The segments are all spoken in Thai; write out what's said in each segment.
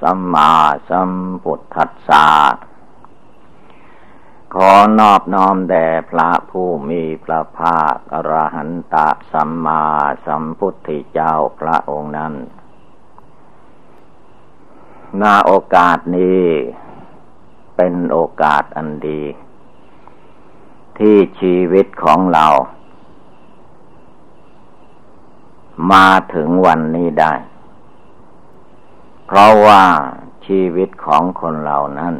สัมมาสัมพุทธัสสะขอนอบน้อมแด่พระผู้มีพระภาคอรหันตสัมมาสัมพุทธเจ้าพระองค์นั้นนาโอกาสนี้ เป็นโอกาสอันดี ที่ชีวิตของเรา มาถึงวันนี้ได้ เพราะว่าชีวิตของคนเรานั้น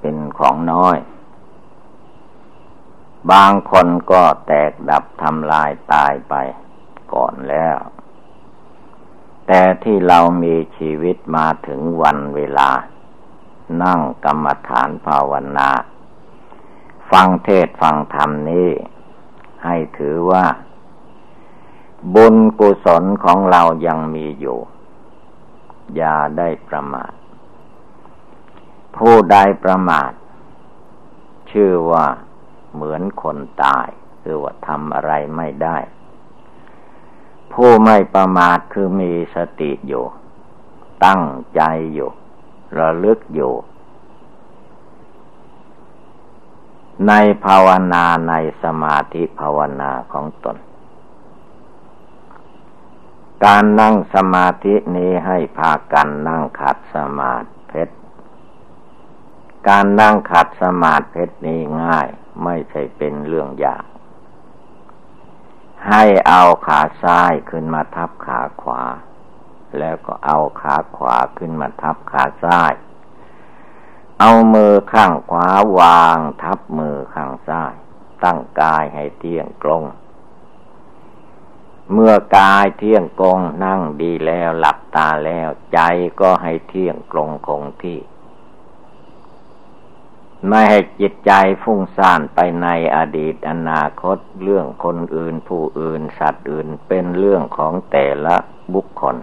เป็นของน้อย บางคนก็แตกดับทำลายตายไปก่อนแล้ว แต่ที่เรามีชีวิตมาถึงวันเวลา นั่งกรรมฐานภาวนา ฟังเทศฟังธรรมนี้ ให้ถือว่า บุญกุศลของเรายังมีอยู่ อย่าได้ประมาท ผู้ใดประมาท ชื่อว่าเหมือนคนตาย คือว่าทำอะไรไม่ได้ ผู้ไม่ประมาทคือมีสติอยู่ ตั้งใจอยู่ ระลึกอยู่ ในภาวนาในสมาธิภาวนาของตน การนั่งสมาธินี้ให้พากันนั่งขัดสมาธิการนั่งขัดสมาธินี้ง่าย ไม่ใช่เป็นเรื่องยาก ให้เอาขาซ้ายขึ้นมาทับขาขวา แล้วก็เอาขาขวาขึ้นมาทับขาซ้าย เอามือข้างขวาวางทับมือข้างซ้าย ตั้งกายให้เที่ยงตรง เมื่อกายเที่ยงตรงนั่งดีแล้วหลับตาแล้ว ใจก็ให้เที่ยงตรงคงที่ ไม่ให้จิตใจฟุ้งซ่านไปในอดีตอนาคตเรื่องคนอื่นผู้อื่นสัตว์อื่นเป็นเรื่องของแต่ละบุคคล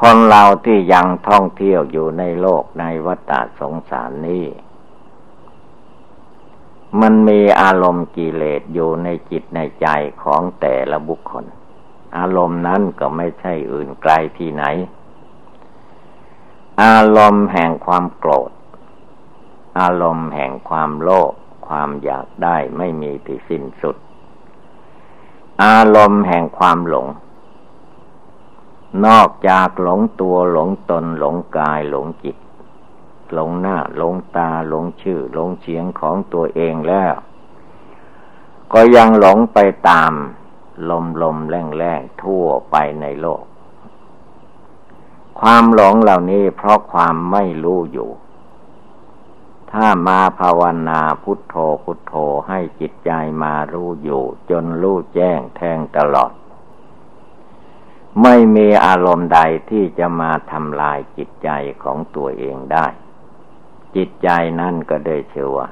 คนเราที่ยังท่องเที่ยวอยู่ในโลกในวัฏสงสารนี้ มันมีอารมณ์กิเลสอยู่ในจิตในใจของแต่ละบุคคล อารมณ์นั้นก็ไม่ใช่อื่นไกลที่ไหน อารมณ์แห่งความโกรธ อารมณ์แห่งความโลภความอยากได้ไม่มีที่สิ้นสุด อารมณ์แห่งความหลง นอกจากหลงตัวหลงตนหลงกายหลงจิต หลงหน้า หลงตา หลงชื่อ หลงเสียงของตัวเองแล้ว ก็ยังหลงไปตาม ลมลมแรงแรงทั่วไปในโลก ความหลงเหล่านี้เพราะความไม่รู้อยู่ ถ้ามาภาวนาพุทโธพุทโธให้จิตใจมารู้อยู่ จนรู้แจ้งแทงตลอดไม่มีอารมณ์ใดที่จะมาทำลายจิตใจของตัวเองได้ จิตใจนั่นก็ได้เชื่อว่า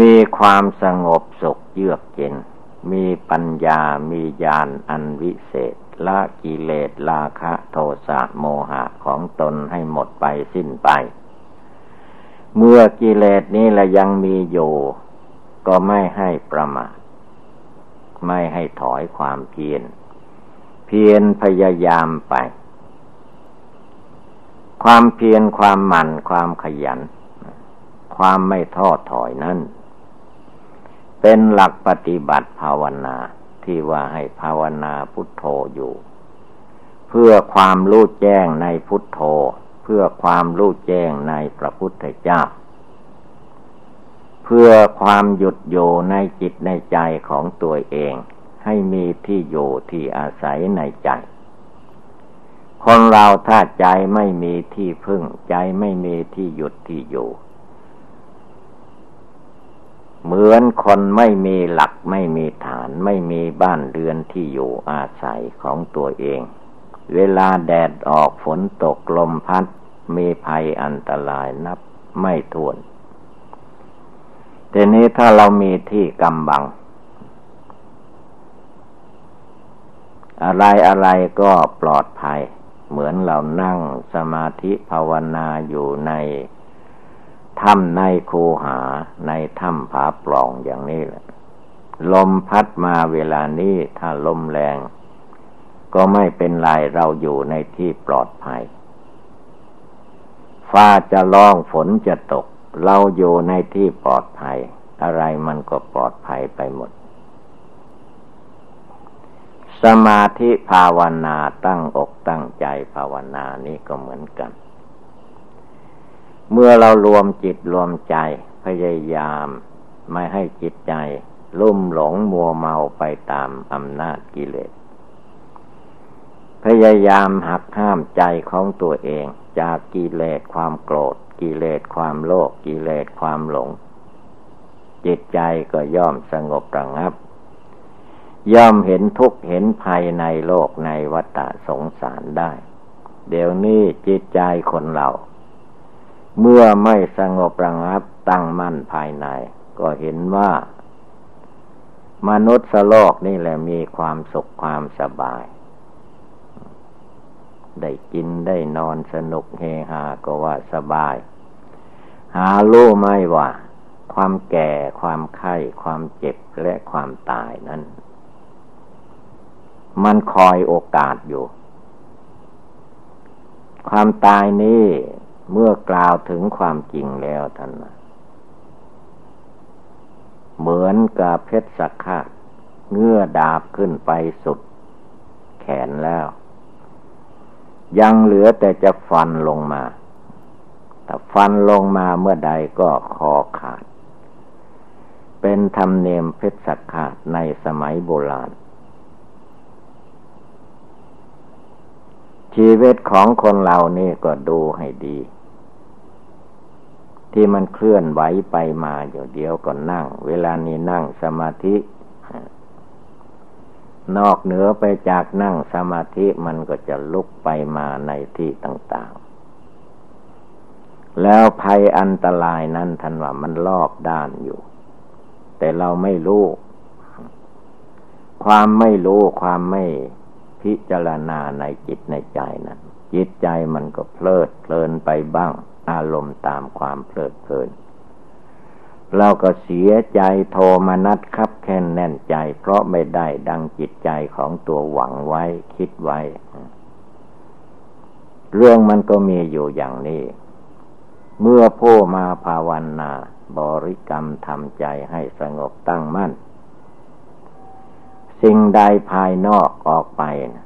มีความสงบสุขเยือกเย็น มีปัญญา มีญาณอันวิเศษ ละกิเลสราคะโทสะโมหะของตนให้หมดไปสิ้นไป เมื่อกิเลสนี้ละยังมีอยู่ ก็ไม่ให้ประมาท ไม่ให้ถอยความเพียร เพียรพยายามไป ความเพียรความหมั่นความขยัน ความไม่ท้อถอยนั้นเป็นหลักปฏิบัติภาวนาที่ว่าให้ภาวนาพุทโธอยู่ เพื่อความรู้แจ้งในพุทโธ เพื่อความรู้แจ้งในพระพุทธเจ้า เพื่อความหยุดโยในจิตในใจของตัวเอง ให้มีที่อยู่ที่อาศัยในใจ คนเราถ้าใจไม่มีที่พึ่ง ใจไม่มีที่หยุดที่อยู่ เหมือนคนไม่มีหลักไม่มีฐาน ไม่มีบ้านเรือนที่อยู่อาศัยของตัวเอง เวลาแดดออกฝนตกลมพัดมีภัยอันตรายนับไม่ถ้วนทีนี้ถ้าเรามีที่กำบัง อะไรอะไรก็ปลอดภัย เหมือนเรานั่งสมาธิภาวนาอยู่ในถ้ำในคูหาในถ้ำผาปล่องอย่างนี้แหละ ลมพัดมาเวลานี้ถ้าลมแรง ก็ไม่เป็นไรเราอยู่ในที่ปลอดภัย ฟ้าจะร้องฝนจะตก เราอยู่ในที่ปลอดภัย อะไรมันก็ปลอดภัยไปหมด สมาธิภาวนาตั้งอกตั้งใจภาวนานี้ก็เหมือนกัน เมื่อเรารวมจิตรวมใจพยายามไม่ให้จิตใจ ลุ่มหลงมัวเมาไปตามอำนาจกิเลส พยายามหักห้ามใจของตัวเองจากกิเลสความโกรธ กิเลสความโลภกิเลสความหลง จิตใจก็ย่อมสงบระงับ ย่อมเห็นทุกข์เห็นภัยในโลกในวัฏสงสารได้ เดี๋ยวนี้จิตใจคนเรา เมื่อไม่สงบระงับตั้งมั่นภายใน ก็เห็นว่า มนุษย์โลกนี่แหละมีความสุขความสบาย ได้กินได้นอนสนุกเฮฮาก็ว่าสบาย หารู้ไม่ว่า ความแก่ความไข้ ความเจ็บและความตายนั้น มันคอยโอกาสอยู่ ความตายนี้เมื่อกล่าวถึงความจริงแล้วท่านเหมือนกับเพชรสักขาเงื่อดาบขึ้นไปสุด แขนแล้ว ยังเหลือแต่จะฟันลงมา แต่ฟันลงมาเมื่อใดก็คอขาด เป็นธรรมเนียมเพชรสักขาในสมัยโบราณ ชีวิตของคนเรานี่ก็ดูให้ดี ที่มันเคลื่อนไหวไปมาอยู่เดียวก็นั่ง เวลานี้นั่งสมาธิ นอกเหนือไปจากนั่งสมาธิมันก็จะลุกไปมาในที่ต่าง ๆ แล้วภัยอันตรายนั้นทันว่ามันรอบด้านอยู่ แต่เราไม่รู้ ความไม่รู้ความไม่ พิจารณาในจิตในใจนั้นจิตใจมันก็เพลิดเพลินไปบ้าง อารมณ์ตามความเพลิดเพลิน เราก็เสียใจโทมนัดคับแค้นแน่นใจ เพราะไม่ได้ดังจิตใจของตัวหวังไว้คิดไว้ เรื่องมันก็มีอยู่อย่างนี้ เมื่อผู้มาภาวนาบริกรรมทำใจให้สงบตั้งมั่น สิ่งใดภายนอกออกไปนะ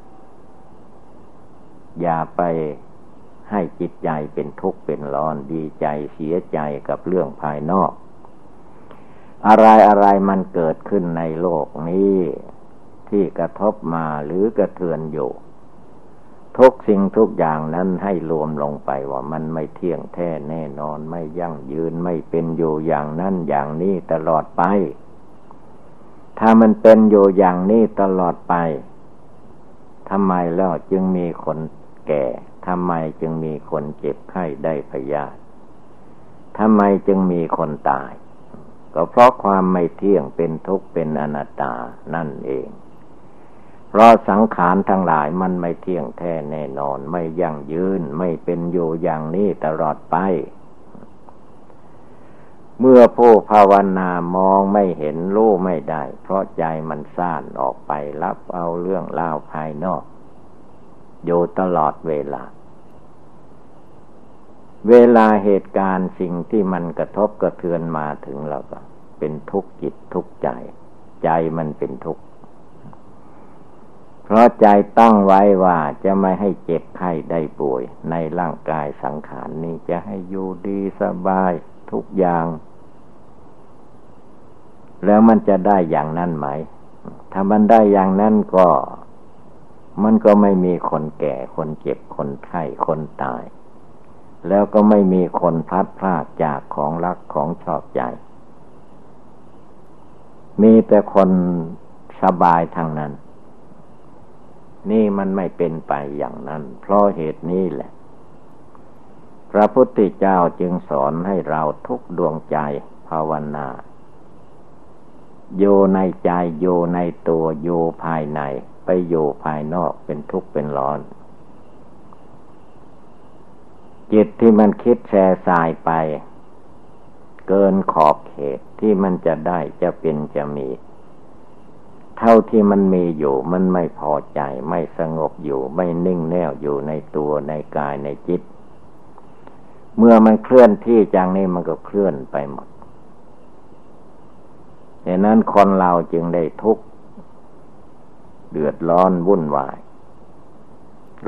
อย่าไปให้จิตใจเป็นทุกข์เป็นร้อนดีใจเสียใจกับเรื่องภายนอก อะไรอะไรมันเกิดขึ้นในโลกนี้ ที่กระทบมาหรือกระเทือนอยู่ ทุกสิ่งทุกอย่างนั้นให้รวมลงไปว่ามันไม่เที่ยงแท้แน่นอนไม่ยั่งยืนไม่เป็นอยู่อย่างนั้นอย่างนี้ตลอดไป ถ้ามันเป็นอยู่อย่างนี้ตลอดไปทำไมแล้วจึงมีคนแก่ทำไมจึงมีคนเจ็บไข้ได้พยาธิทำไมจึงมีคนตาย ก็เพราะความไม่เที่ยงเป็นทุกข์เป็นอนัตตานั่นเอง เพราะสังขารทั้งหลายมันไม่เที่ยงแท้แน่นอน ไม่ยั่งยืนไม่เป็นอยู่อย่างนี้ตลอดไป เมื่อผู้ภาวนามองไม่เห็นรู้ไม่ได้ เพราะใจมันซ่านออกไปรับเอาเรื่องราวภายนอก อยู่ตลอดเวลา เวลาเหตุการณ์สิ่งที่มันกระทบกระเทือนมาถึงเราก็ เป็นทุกข์จิตทุกข์ใจ ใจมันเป็นทุกข์เพราะใจตั้งไว้ว่าจะไม่ให้เจ็บไข้ได้ป่วย ในร่างกายสังขารนี้จะให้อยู่ดีสบายทุกอย่าง แล้วมันจะได้อย่างนั้นไหม ถ้ามันได้อย่างนั้นก็ มันก็ไม่มีคนแก่ คนเจ็บ คนไข้ คนตาย แล้วก็ไม่มีคนพัดพลาดจากของรักของชอบใจ มีแต่คนสบายทางนั้น นี่มันไม่เป็นไปอย่างนั้น เพราะเหตุนี้แหละ พระพุทธเจ้าจึงสอนให้เราทุกดวงใจภาวนา โยในใจโยในตัวโยภายใน ไปโยภายนอกเป็นทุกข์เป็นร้อน จิตที่มันคิดแช่สายไป เกินขอบเขตที่มันจะได้จะเป็นจะมี เท่าที่มันมีอยู่มันไม่พอใจไม่สงบอยู่ไม่นิ่งแน่วอยู่ในตัวในกายในจิต เมื่อมันเคลื่อนที่จังนี้มันก็เคลื่อนไปหมด ดังนั้นคนเราจึงได้ทุกข์เดือดร้อนวุ่นวาย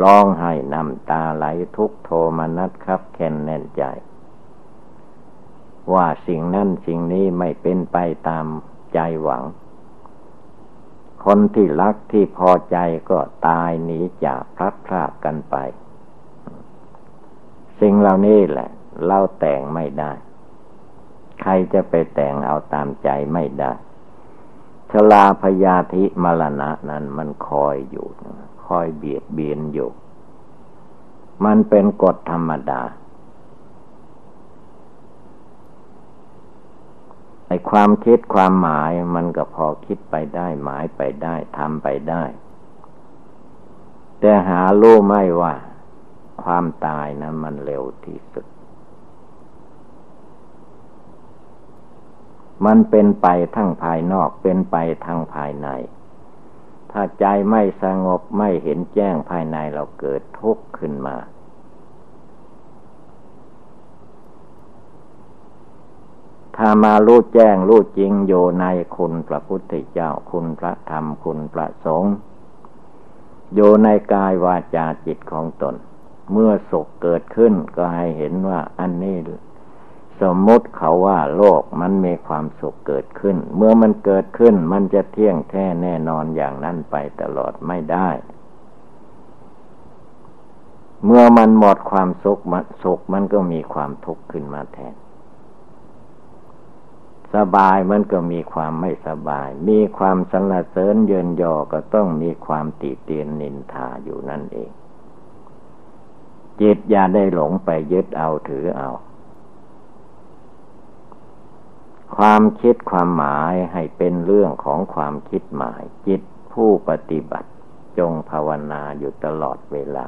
ร้องไห้น้ำตาไหลทุกโทมนัสครับแค้นแน่นใจ ว่าสิ่งนั้นสิ่งนี้ไม่เป็นไปตามใจหวัง คนที่รักที่พอใจก็ตายหนีจากพลัดพรากกันไป สิ่งเหล่านี้แหละ เราแต่งไม่ได้ ใครจะไปแต่งเอาตามใจไม่ได้ชลาพยาธิมรณะนั้นมันคอยอยู่คอยเบียดเบียนอยู่ มันเป็นกฎธรรมดาไอความคิดความหมายมันก็พอคิดไปได้ หมายไปได้ทำไปได้ แต่หารู้ไม่ว่า ความตายนะมันเร็วที่สุด มันเป็นไปทั้งภายนอกเป็นไปทั้งภายใน ถ้าใจไม่สงบไม่เห็นแจ้งภายในเราเกิดทุกข์ขึ้นมา ถ้ามารู้แจ้งรู้จริงโยในคุณพระพุทธเจ้าคุณพระธรรมคุณพระสงฆ์โยในกายวาจาจิตของตน เมื่อสุขเกิดขึ้นก็ให้เห็นว่าอันนี้ สมมติเขาว่าโลกมันมีความสุขเกิดขึ้น เมื่อมันเกิดขึ้นมันจะเที่ยงแท้แน่นอนอย่างนั้นไปตลอดไม่ได้ เมื่อมันหมดความสุขมันสุขมันก็มีความทุกข์ขึ้นมาแทน สบายมันก็มีความไม่สบาย มีความสรรเสริญเยินยอก็ต้องมีความติเตียนนินทาอยู่นั่นเอง จิตอย่าได้หลงไปยึดเอาถือเอา ความคิดความหมายให้เป็นเรื่องของความคิดหมาย จิตผู้ปฏิบัติจงภาวนาอยู่ตลอดเวลา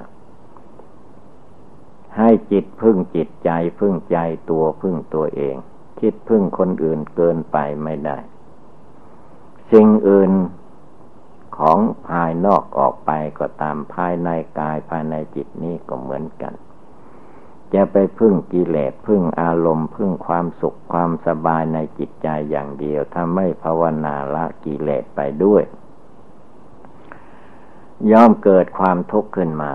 ให้จิตพึ่งจิตใจพึ่งใจตัวพึ่งตัวเอง คิดพึ่งคนอื่นเกินไปไม่ได้ สิ่งอื่นของภายนอกออกไปก็ตามภายในกายภายในจิตนี้ก็เหมือนกัน จะไปพึ่งกิเลสพึ่งอารมณ์ พึ่งความสุขความสบายในจิตใจอย่างเดียว ถ้าไม่ภาวนาละกิเลสไปด้วย ย่อมเกิดความทุกข์ขึ้นมา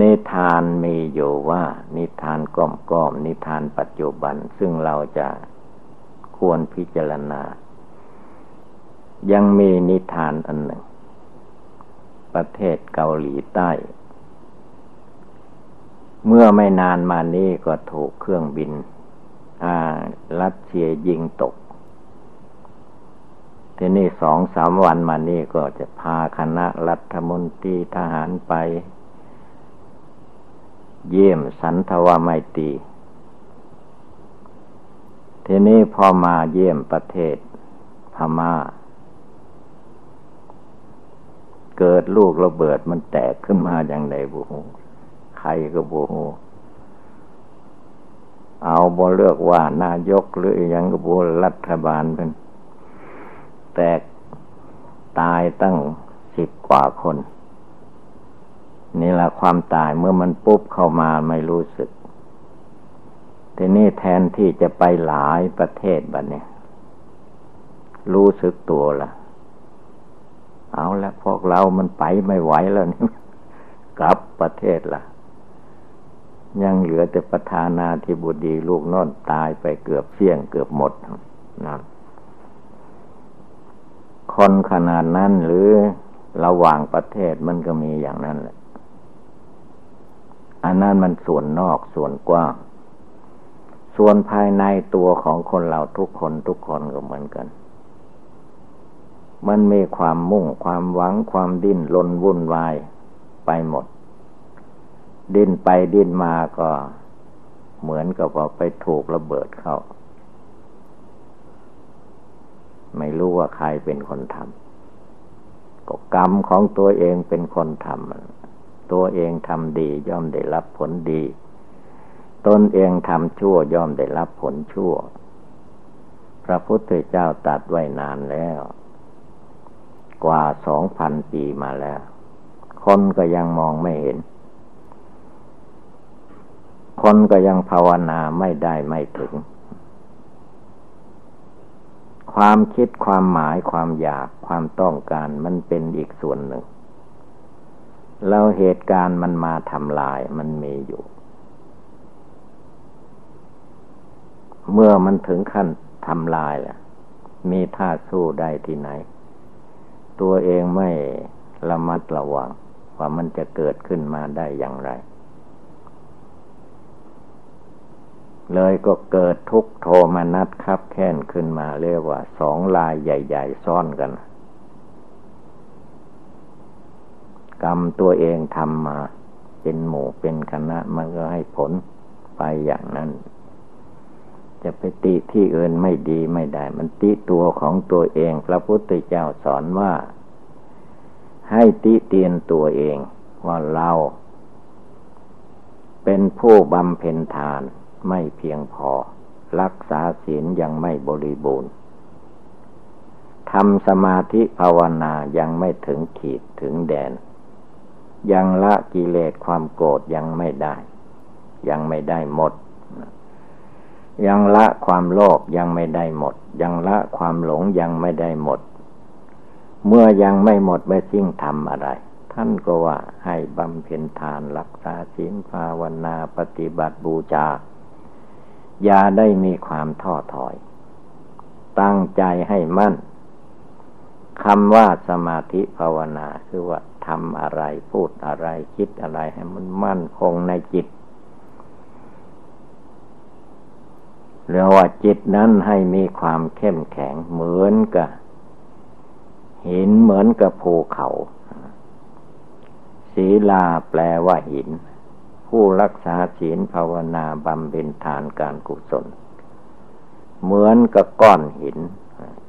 นิทานมีอยู่ว่า นิทานก้อมก้อมนิทานปัจจุบัน ซึ่งเราจะควรพิจารณา ยังมีนิทานอันหนึ่ง ประเทศเกาหลีใต้ เมื่อไม่นานมานี้ก็ถูกเครื่องบินรัสเซียยิงตก ทีนี้สองสามวันมานี้ก็จะพาคณะรัฐมนตรีทหารไป เยี่ยมสันทวาไมตีทีนี้พอมาเยี่ยมประเทศพมา่า เกิดลูกระเบิดมันแตกขึ้นมาอย่างไรบูใครก็บูเอาบอเลือกว่านายกหรือยังก็บูรัฐบาลเป็นแตกตายตั้งสิบกว่าคน นี่แหละความตายเมื่อมันปุ๊บเข้ามาไม่รู้สึก ทีนี้แทนที่จะไปหลายประเทศบัดเนี่ย รู้สึกตัวละ่ะ เอาละพวกเรามันไปไม่ไหวแล้วนี่กลับประเทศละยังเหลือแต่ประธานาธิบดีลูกน้อนตายไปเกือบเสี่ยงเกือบหมดนะคนขนาดนั้นหรือระหว่างประเทศมันก็มีอย่างนั้นแหละ อันนั้นมันส่วนนอกส่วนกว้าง ส่วนภายในตัวของคนเราทุกคนทุกคนก็เหมือนกัน มันมีความมุ่งความหวังความดิ้นลนวุ่นวายไปหมด ดิ้นไปดิ้นมาก็เหมือนกับว่าไปถูกระเบิดเข้า ไม่รู้ว่าใครเป็นคนทำก็กรรมของตัวเองเป็นคนทำตัวเองทำดีย่อมได้รับผลดี ตนเองทำชั่วย่อมได้รับผลชั่ว พระพุทธเจ้าตัดไว้นานแล้ว กว่าสองพันปีมาแล้ว คนก็ยังมองไม่เห็น คนก็ยังภาวนาไม่ได้ไม่ถึง ความคิดความหมายความอยากความต้องการมันเป็นอีกส่วนหนึ่ง แล้วเหตุการณ์มันมาทำลายมันมีอยู่ เมื่อมันถึงขั้นทำลายแหละมีท่าสู้ได้ที่ไหน ตัวเองไม่ระมัดระวัง ว่ามันจะเกิดขึ้นมาได้อย่างไร เลยก็เกิดทุกโทมนัดคับแค้นขึ้นมาเรียกว่าสองลายใหญ่ ๆ ซ่อนกัน กรรมตัวเองทำมา เป็นหมู่เป็นคณะมันก็ให้ผลไปอย่างนั้น จะไปติที่อื่นไม่ดีไม่ได้ มันติตัวของตัวเอง พระพุทธเจ้าสอนว่า ให้ติเตียนตัวเอง ว่าเรา เป็นผู้บำเพ็ญทานไม่เพียงพอ รักษาศีลยังไม่บริบูรณ์ทำสมาธิภาวนายังไม่ถึงขีดถึงแดน ยังละกิเลสความโกรธยังไม่ได้ ยังไม่ได้หมด ยังละความโลภยังไม่ได้หมด ยังละความหลงยังไม่ได้หมด เมื่อยังไม่หมดไม่สิ้งทำอะไร ท่านก็ว่าให้บำเพ็ญทานรักษาศีลภาวนาปฏิบัติบูชาอย่าได้มีความท้อถอย ตั้งใจให้มั่นคำว่าสมาธิภาวนาคือว่าทำอะไรพูดอะไรคิดอะไรให้มันมั่นคงในจิต เรียกว่าจิตนั้นให้มีความเข้มแข็งเหมือนกับหินเหมือนกับภูเขาศีลาแปลว่าหิน ผู้รักษาศีลภาวนาบำเพ็ญทานการกุศล เหมือนกับก้อนหิน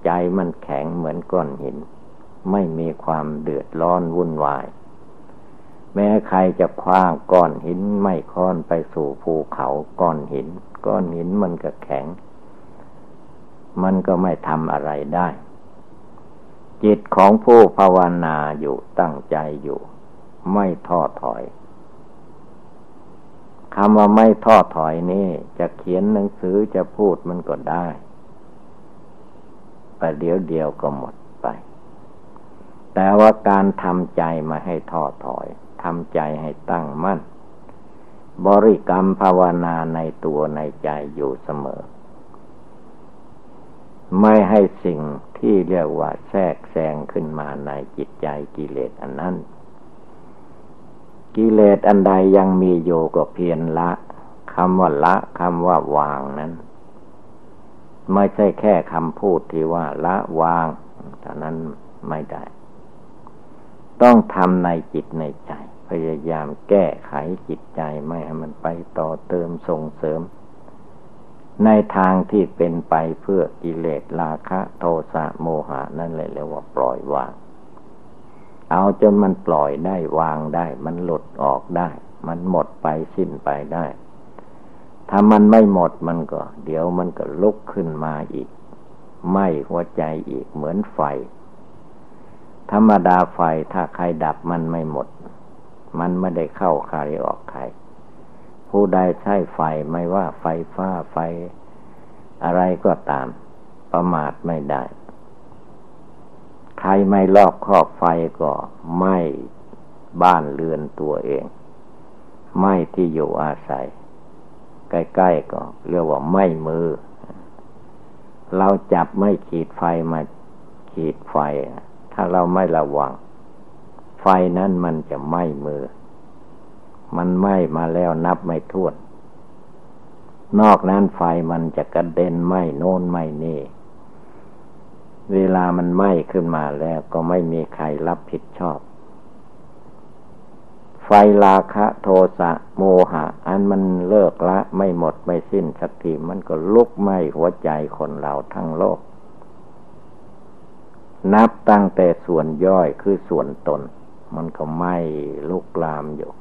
ใจมันแข็งเหมือนก้อนหิน ไม่มีความเดือดร้อนวุ่นวาย แม้ใครจะคว้างก้อนหินไม่ค้อนไปสู่ภูเขาก้อนหิน ก้อนหินมันก็แข็ง มันก็ไม่ทำอะไรได้ จิตของผู้ภาวนาอยู่ตั้งใจอยู่ ไม่ท้อถอยคำว่าไม่ท้อถอยนี่ จะเขียนหนังสือจะพูดมันก็ได้แต่เดี๋ยวเดียวก็หมดไป แต่ว่าการทำใจมาให้ท้อถอยทำใจให้ตั้งมั่น บริกรรมภาวนาในตัวในใจอยู่เสมอ ไม่ให้สิ่งที่เรียกว่าแทรกแซงขึ้นมาในจิตใจกิเลสอันนั้น กิเลสอันใดยังมีอยู่ก็เพียรละคำว่าละคำว่าวางนั้น ไม่ใช่แค่คำพูดที่ว่าละวางเท่านั้นไม่ได้ ต้องทำในจิตในใจ พยายามแก้ไขจิตใจไม่ให้มันไปต่อเติมส่งเสริม ในทางที่เป็นไปเพื่อกิเลสราคะโทสะโมหะนั่นเลยเรียกว่าปล่อยวาง เอาจนมันปล่อยได้วางได้ มันหลุดออกได้ มันหมดไปสิ้นไปได้ ถ้ามันไม่หมดมันก็ เดี๋ยวมันก็ลุกขึ้นมาอีกไหมหัวใจอีกเหมือนไฟ ธรรมดาไฟถ้าใครดับมันไม่หมด มันไม่ได้เข้าใครออกใคร ผู้ใดใช้ไฟไม่ว่าไฟฟ้าไฟ อะไรก็ตาม ประมาทไม่ได้ ใครไม่ลอกครอบไฟก็ไม่บ้านเรือนตัวเอง ไม่ที่อยู่อาศัย ใกล้ๆก็เรียกว่าไม่มือ เราจับไม่ขีดไฟมาขีดไฟ ถ้าเราไม่ระวัง ไฟนั้นมันจะไหม้มือ มันไหม้มาแล้วนับไม่ถ้วน นอกนั้นไฟมันจะกระเด็นไหม้โน่นไหม้นี่ เวลามันไหม้ขึ้นมาแล้วก็ไม่มีใครรับผิดชอบ ไฟราคะโทสะโมหะ อันมันเลิกละไม่หมดไม่สิ้นสักทีมันก็ลุกไหม้หัวใจคนเราทั้งโลก นับตั้งแต่ส่วนย่อยคือส่วนตน มันก็ไหม้ลุกลามอยู่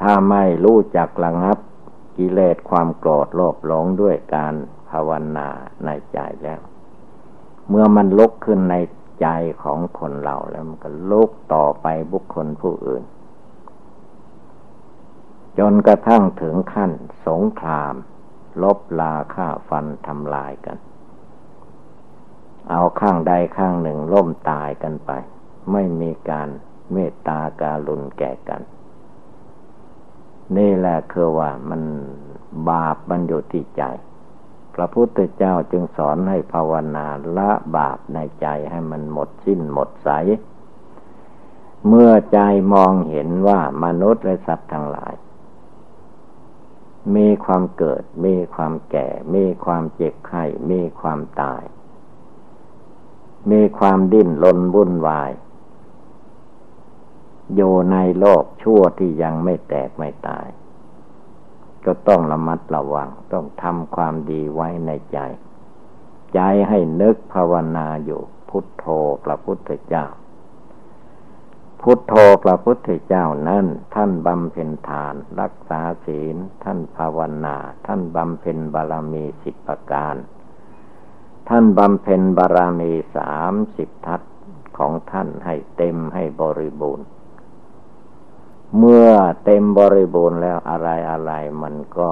ถ้าไม่รู้จักระงับกกิเลสความโกรธโลภหลงด้วยการภาวนาในใจแล้ว เมื่อมันลุกขึ้นในใจของคนเราแล้วมันก็ลุกต่อไปบุคคลผู้อื่น จนกระทั่งถึงขั้นสงคราม ลบลาฆ่าฟันทำลายกัน เอาข้างใดข้างหนึ่งล่มตายกันไป ไม่มีการเมตตาการุณแก่กัน นี่แหละคือว่ามันบาปมันอยู่ที่ใจ พระพุทธเจ้าจึงสอนให้ภาวนาละบาปในใจให้มันหมดสิ้นหมดใส เมื่อใจมองเห็นว่ามนุษย์และสัตว์ทั้งหลาย มีความเกิด มีความแก่ มีความเจ็บไข้ มีความตาย มีความดิ้นรนวุ่นวาย อยู่ในโลกชั่วที่ยังไม่แตกไม่ตาย ก็ต้องระมัดระวัง ต้องทำความดีไว้ในใจ ใจให้นึกภาวนาอยู่พุทโธพระพุทธเจ้า พุทโธพระพุทธเจ้านั้น ท่านบำเพ็ญทาน รักษาศีล ท่านภาวนา ท่านบำเพ็ญบารมีสิบประการ ท่านบำเพ็ญบารมีสามสิบทัศของท่านให้เต็มให้บริบูรณ์ เมื่อเต็มบริบูรณ์แล้วอะไรอะไรมันก็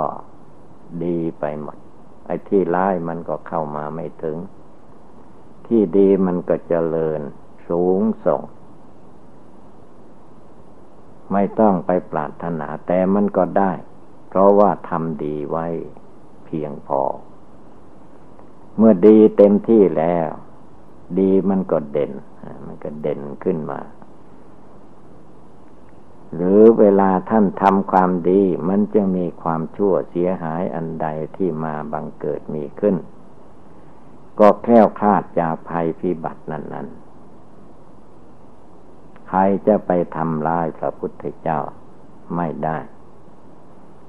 ดีไปหมด ไอ้ที่ร้ายมันก็เข้ามาไม่ถึง ที่ดีมันก็เจริญสูงส่ง ไม่ต้องไปปรารถนาแต่มันก็ได้ เพราะว่าทำดีไว้เพียงพอ เมื่อดีเต็มที่แล้ว ดีมันก็เด่น มันก็เด่นขึ้นมา หรือเวลาท่านทำความดี มันจะมีความชั่วเสียหายอันใดที่มาบังเกิดมีขึ้น ก็แคล้วคลาดจากภัยพิบัตินั้นนั้นใครจะไปทำลายพระพุทธเจ้าไม่ได้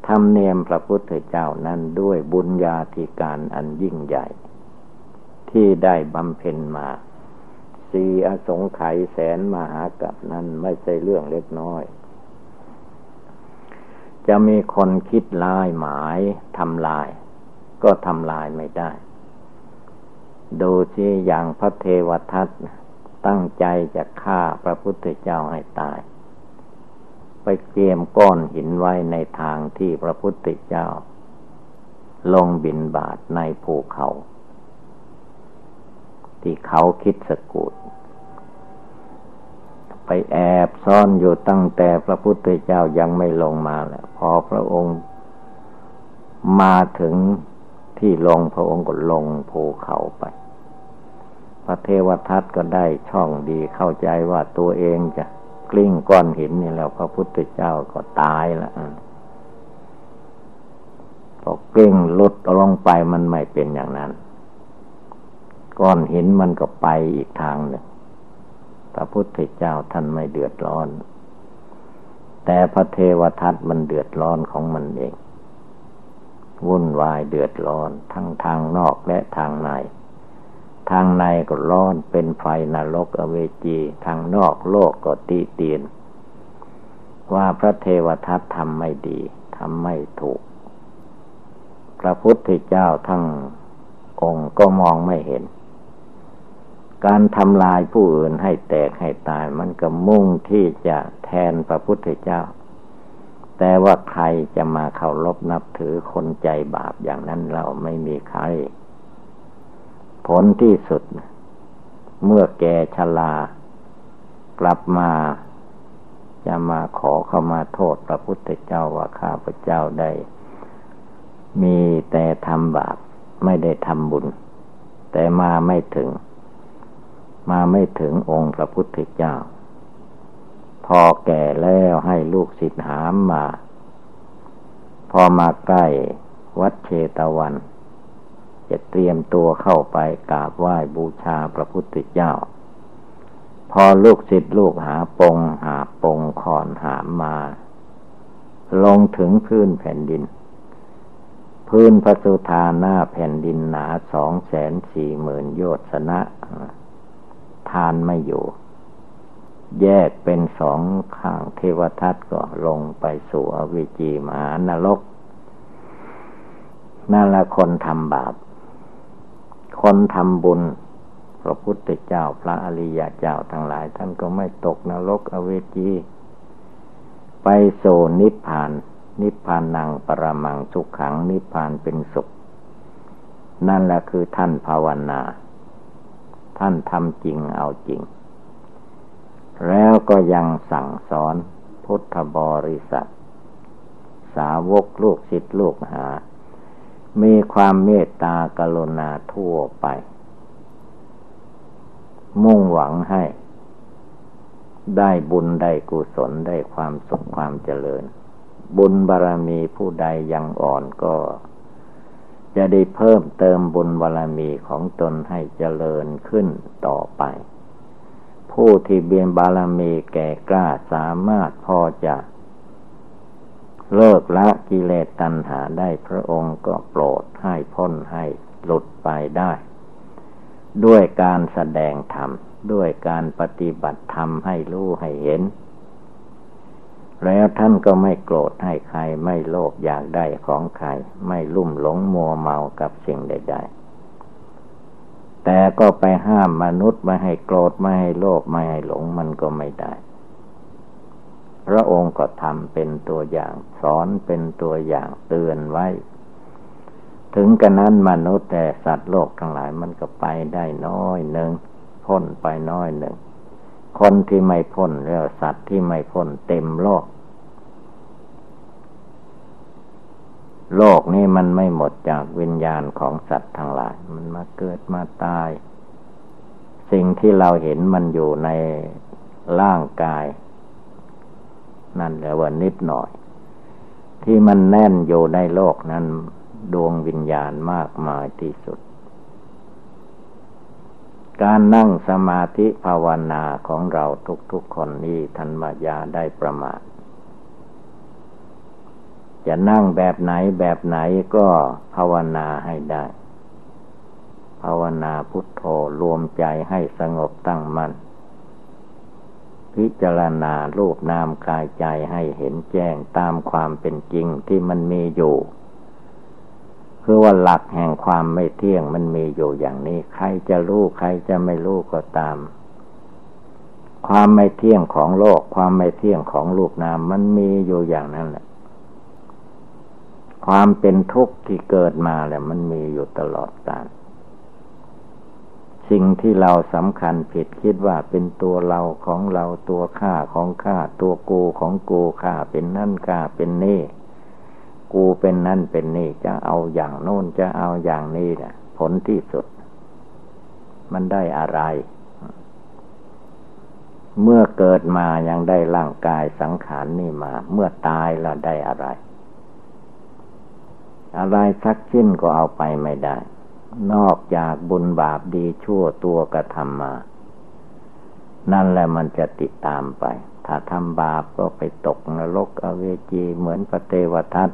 ทำเนียมพระพุทธเจ้านั้นด้วยบุญญาธิการอันยิ่งใหญ่ ที่ได้บำเพ็ญมาสีอสงไขยแสนมหากับนั้นไม่ใช่เรื่องเล็กน้อย จะมีคนคิดลายหมายทำลาย ก็ทำลายไม่ได้ ดูที่อย่างพระเทวทัตตั้งใจจะฆ่าพระพุทธเจ้าให้ตาย ไปเกมก้อนหินไว้ในทางที่พระพุทธเจ้า ลงบินบาทในภูเขา ที่เขาคิดสกุดไปแอบซ่อนอยู่ตั้งแต่พระพุทธเจ้ายังไม่ลงมาแหละพอพระองค์มาถึงที่ลงพระองค์ก็ลงภูเขาไป พระเทวทัตก็ได้ช่องดีเข้าใจว่าตัวเองจะกลิ้งก้อนหินนี่แล้ว พระพุทธเจ้าก็ตายล้วพอกลิ้งลุดลงไปมันไม่เป็นอย่างนั้น ก้อนหินมันก็ไปอีกทางหนึ่งพระพุทธเจ้าท่านไม่เดือดร้อน แต่พระเทวทัตมันเดือดร้อนของมันเอง วุ่นวายเดือดร้อนทั้งทางนอกและทางใน ทางในก็ร้อนเป็นไฟนรกอเวจี ทางนอกโลกก็ตีเตียน ว่าพระเทวทัตทำไม่ดีทำไม่ถูก พระพุทธเจ้าทั้งองค์ก็มองไม่เห็น การทำลายผู้อื่นให้แตกให้ตาย มันก็มุ่งที่จะแทนพระพุทธเจ้า แต่ว่าใครจะมาเคารพนับถือคนใจบาปอย่างนั้นเราไม่มีใคร ผลที่สุด เมื่อแกชลากลับมาจะมาขอเข้ามาโทษพระพุทธเจ้าว่าข้าพระเจ้าได้ มีแต่ทำบาปไม่ได้ทำบุญ แต่มาไม่ถึง มาไม่ถึงองค์พระพุทธเจ้า พอแก่แล้วให้ลูกศิษย์หามมา พอมาใกล้วัดเชตวัน จะเตรียมตัวเข้าไปกราบไหว้บูชาพระพุทธเจ้า พอลูกศิษย์ลูกหาปงหาปงขอนหามมา ลงถึงพื้นแผ่นดินพื้นพระสุธาหน้าแผ่นดินหนาสองแสนสี่หมื่นโยชนะ ทานไม่อยู่ แยกเป็นสองข้างเทวทัตก็ลงไปสู่อวิจีมหานรกนั่นละคนทำบาป คนทำบุญ พระพุทธเจ้าพระอริยเจ้าทั้งหลาย ท่านก็ไม่ตกนรกอเวจี ไปโซนิพพาน นิพพานนังปรมังสุขขังนิพพานเป็นสุข นั่นแหละคือท่านภาวนา ท่านทำจริงเอาจริง แล้วก็ยังสั่งสอนพุทธบริษัท สาวกลูกศิษย์ลูกหา มีความเมตตากรุณาทั่วไป มุ่งหวังให้ ได้บุญได้กุศลได้ความสุขความเจริญ บุญบารรมีผู้ใดยังอ่อนก็ จะได้เพิ่มเติมบุญบารมีของตนให้เจริญขึ้นต่อไป ผู้ที่เบียนบารมีแก่กล้าสามารถพอจะ เลิกละกิเลสตัณหาได้พระองค์ก็โปรดให้พ้นให้หลุดไปได้ ด้วยการแสดงธรรม ด้วยการปฏิบัติธรรมให้รู้ให้เห็น แล้วท่านก็ไม่โกรธให้ใครไม่โลภอยากได้ของใคร ไม่ลุ่มหลงมัวเมากับสิ่งใด ๆ แต่ก็ไปห้ามมนุษย์ไม่ให้โกรธไม่ให้โลภไม่ให้หลงมันก็ไม่ได้ พระองค์ก็ทำเป็นตัวอย่างสอนเป็นตัวอย่างเตือนไว้ ถึงกันนั้นมนุษย์แต่สัตว์โลกทั้งหลายมันก็ไปได้น้อยหนึ่งพ้นไปน้อยหนึ่ง คนที่ไม่พ้นแล้วสัตว์ที่ไม่พ้นเต็มโลก โลกนี้มันไม่หมดจากวิญญาณของสัตว์ทั้งหลาย มันมาเกิดมาตาย สิ่งที่เราเห็นมันอยู่ในร่างกาย นั่นแหละว่านิดหน่อย ที่มันแน่นอยู่ในโลกนั้น ดวงวิญญาณมากมายที่สุด การนั่งสมาธิภาวนาของเราทุกๆคนนี้ทันมายาได้ประมาทจะนั่งแบบไหนแบบไหนก็ภาวนาให้ได้ ภาวนาพุทโธรวมใจให้สงบตั้งมัน่น พิจารณารูปนามกายใจให้เห็นแจ้งตามความเป็นจริงที่มันมีอยู่ คือว่าหลักแห่งความไม่เที่ยงมันมีอยู่อย่างนี้ ใครจะรู้ใครจะไม่รู้ก็ตาม ความไม่เที่ยงของโลก ความไม่เที่ยงของรูปนามมันมีอยู่อย่างนั้นแหละ ความเป็นทุกข์ที่เกิดมาแหละมันมีอยู่ตลอดกาลสิ่งที่เราสำคัญผิดคิดว่าเป็นตัวเราของเราตัวข้าของข้าตัวกูของกูข้าเป็นนั่นข้าเป็นนี่ กูเป็นนั่นเป็นนี่จะเอาอย่างโน้นจะเอาอย่างนี้แหละผลที่สุด มันได้อะไร เมื่อเกิดมายังได้ร่างกายสังขารนนี่มา เมื่อตายแล้วได้อะไร อะไรสักชิ้นก็เอาไปไม่ได้ นอกจากบุญบาปดีชั่วตัวกระทำมา นั่นแหละมันจะติดตามไปถ้าทำบาปก็ไปตกนรกอเวจีเหมือนพระเทวทัต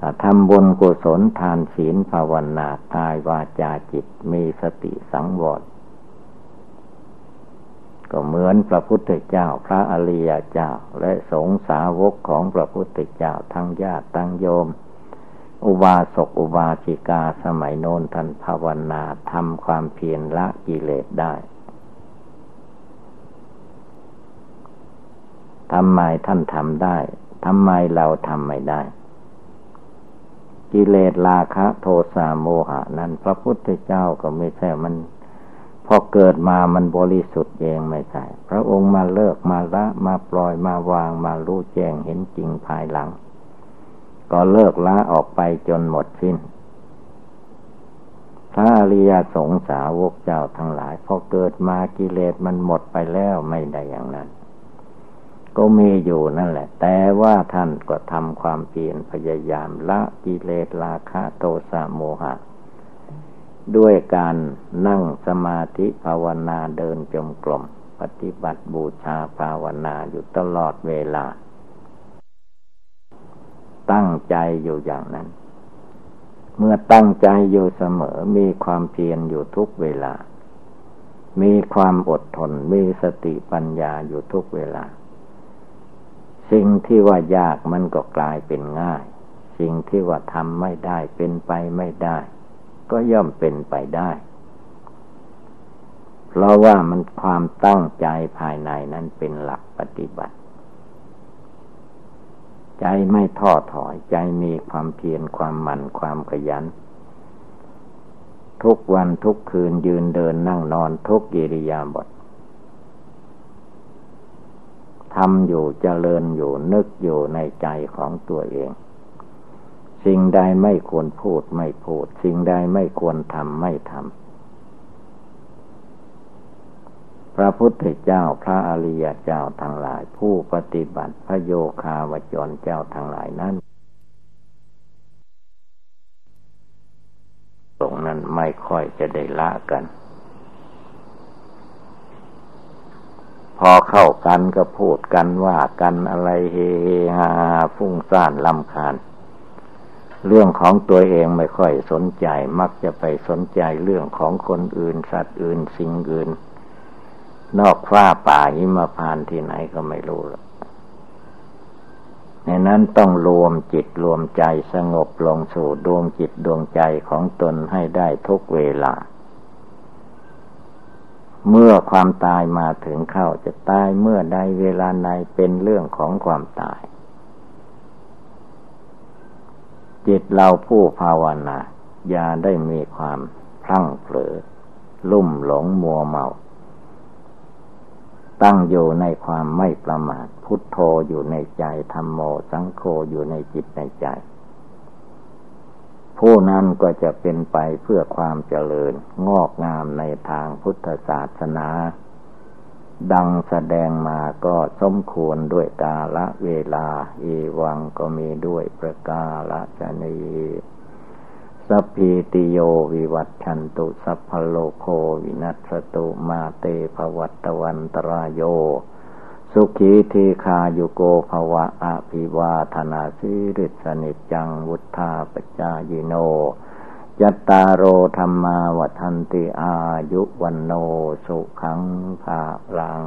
ถ้าทำบุญกุศลทานศีลภาวนากายวาจาจิตมีสติสังวรก็เหมือนพระพุทธเจ้าพระอริยเจ้าและสงสาวกของพระพุทธเจ้าทั้งญาติทั้งโยม อุบาสกอุบาสิกาสมัยโน้นท่านภาวนาทำความเพียรละกิเลสได้ทำไมท่านทำได้ทำไมเราทำไม่ได้ กิเลสราคะ โทสะโมหะนั้น พระพุทธเจ้าก็ไม่ใช่มัน พอเกิดมามันบริสุทธิ์เองไม่ใช่ พระองค์มาเลิกมาละมาปล่อยมาวางมารู้แจ้งเห็นจริงภายหลัง ก็เลิกละออกไปจนหมดสิ้น พระอริยสงสาวกเจ้าทั้งหลายพอเกิดมากิเลสมันหมดไปแล้วไม่ได้อย่างนั้น ก็มีอยู่นั่นแหละ แต่ว่าท่านก็ทำความเพียรพยายามละกิเลสราคะโทสะโมหะ ด้วยการนั่งสมาธิภาวนาเดินจมกลม ปฏิบัติบูชาภาวนาอยู่ตลอดเวลา ตั้งใจอยู่อย่างนั้น เมื่อตั้งใจอยู่เสมอมีความเพียรอยู่ทุกเวลา มีความอดทนมีสติปัญญาอยู่ทุกเวลา สิ่งที่ว่ายากมันก็กลายเป็นง่าย สิ่งที่ว่าทำไม่ได้เป็นไปไม่ได้ ก็ย่อมเป็นไปได้ เพราะว่ามันความตั้งใจภายในนั้นเป็นหลักปฏิบัติ ใจไม่ท้อถอยใจมีความเพียรความหมั่นความขยัน ทุกวันทุกคืนยืนเดินนั่งนอนทุกกิริยาบท ทำอยู่เจริญอยู่นึกอยู่ในใจของตัวเอง สิ่งใดไม่ควรพูดไม่พูด สิ่งใดไม่ควรทำไม่ทำพระพุทธเจ้าพระอริยเจ้าทั้งหลาย ผู้ปฏิบัติพระโยคาวจรเจ้าทั้งหลายนั้นตรงนั้นไม่ค่อยจะได้ละกัน พอเข้ากันก็พูดกันว่ากันอะไรเฮฮาฟุ้งซ่านลำคาญ เรื่องของตัวเองไม่ค่อยสนใจ มักจะไปสนใจเรื่องของคนอื่น สัตว์อื่นสิ่งอื่น นอกฟ้าป่าหิมพานที่ไหนก็ไม่รู้ละในนั้นต้องรวมจิตรวมใจสงบลงสู่ดวงจิตดวงใจของตนให้ได้ทุกเวลา เมื่อความตายมาถึงเข้าจะตายเมื่อใดเวลาใดเป็นเรื่องของความตาย จิตเราผู้ภาวนาอย่าได้มีความพลั้งเผลอ ลุ่มหลงมัวเมา ตั้งอยู่ในความไม่ประมาท พุทโธอยู่ในใจธรรมโมสังโฆอยู่ในจิตในใจ ผู้นั้นก็จะเป็นไปเพื่อความเจริญงอกงามในทางพุทธศาสนา ดังแสดงมาก็สมควรด้วยกาละเวลา เอวังก็มีด้วยประกาละชนีสัพพิติโยวิวัตชันตุ สัพพโลโควินัสตุมาเตภวัตวันตรายโย สุขีทีคาโยโกภวะอภิวาธนาสิริสนิจังวุธาปจายโนยัตตาโรธรรมาวัฒนติอายุวันโนสุขังภาลัง